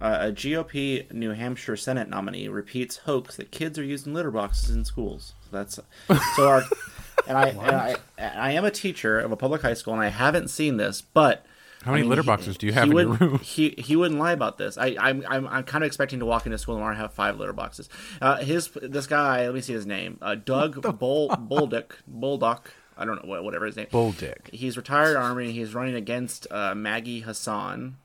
Uh, a GOP New Hampshire Senate nominee repeats hoax that kids are using litter boxes in schools. So that's so our and I, and I I am a teacher of a public high school and I haven't seen this, but How many I mean, litter he- boxes do you have in your room? He he wouldn't lie about this. I I'm I'm, I'm kind of expecting to walk into school tomorrow and have five litter boxes. Uh, his this guy, let me see his name, uh, Doug Bull Bulldog. I don't know what whatever his name. Bull. He's retired army. He's running against uh, Maggie Hassan.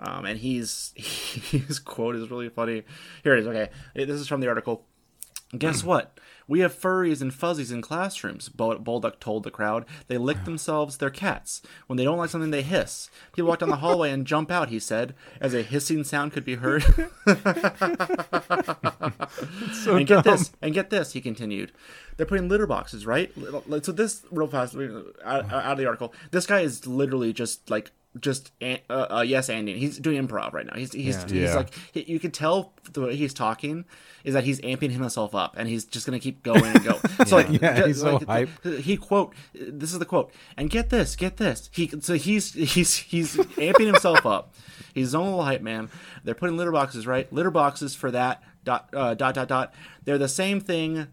Um, and he's his quote is really funny. Here it is. Okay, this is from the article. Guess what? We have furries and fuzzies in classrooms, Bulldog told the crowd. They lick themselves, they're cats. When they don't like something, they hiss. People walk down the hallway and jump out, he said, as a hissing sound could be heard. So and get this, and get this, he continued. They're putting litter boxes, right? So this, real fast, out, out of the article, this guy is literally just like, just uh, uh, yes, Andy. He's doing improv right now. He's he's, Yeah. he's Yeah. like he, you can tell the way he's talking is that he's amping himself up, and he's just gonna keep going and go. So like, Yeah, just- he's so like, hyped. He quote, this is the quote, and get this, get this. He so he's he's he's amping himself up. He's his own little hype man. They're putting litter boxes, right? Litter boxes for that dot uh, dot dot dot. They're the same thing.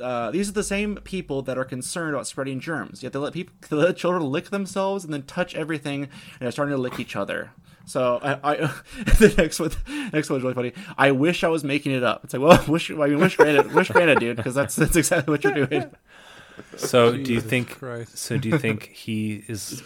Uh, these are the same people that are concerned about spreading germs. Yet they let people, they let children lick themselves and then touch everything, and they're starting to lick each other. So I, I the next one, next one one's really funny. I wish I was making it up. It's like, well, wish I mean, wish granted, wish granted, dude, because that's that's exactly what you're doing. So do you think? Christ. So do you think he is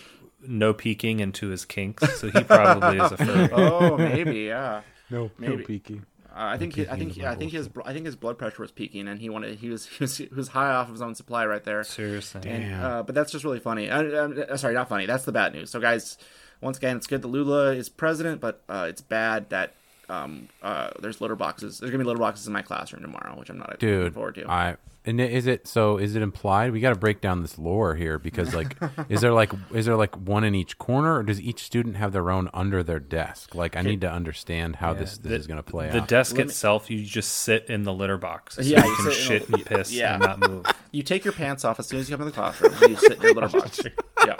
no peeking into his kinks? So he probably is a furry. Oh, maybe, yeah. No, Maybe. no peeky. Uh, I think he, I think he, I think his I think his blood pressure was peaking, and he wanted he was he was, he was high off of his own supply right there. Seriously. And, uh, but that's just really funny. Uh, uh, sorry, not funny. That's the bad news. So, guys, once again, it's good that Lula is president, but uh, it's bad that um, uh, there's litter boxes. There's gonna be litter boxes in my classroom tomorrow, which I'm not looking Dude, forward to. I and is it so? Is it implied? We got to break down this lore here because, like, is there like is there like one in each corner, or does each student have their own under their desk? Like, I need to understand how this this the, is going to play out. The out. desk Let me- itself, you just sit in the litter box. So Yeah, you you can sit shit the- and piss yeah. and not move. you take your pants off as soon as you come in the classroom. You sit in your litter box. Yeah.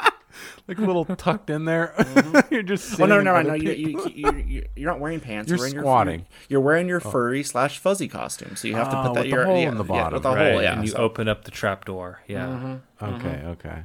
like a little tucked in there. Mm-hmm. You're just Oh no, no, no, no! You, people. you, you, you, you're not wearing pants. You're wearing your- squatting. You're, wearing your oh. furry slash fuzzy costume, so you have to Oh, put ah, that with the your hole yeah, in the yeah, bottom. with the right, hole, yeah. and you so- open up the trap door. Yeah. Mm-hmm, mm-hmm. Okay, okay.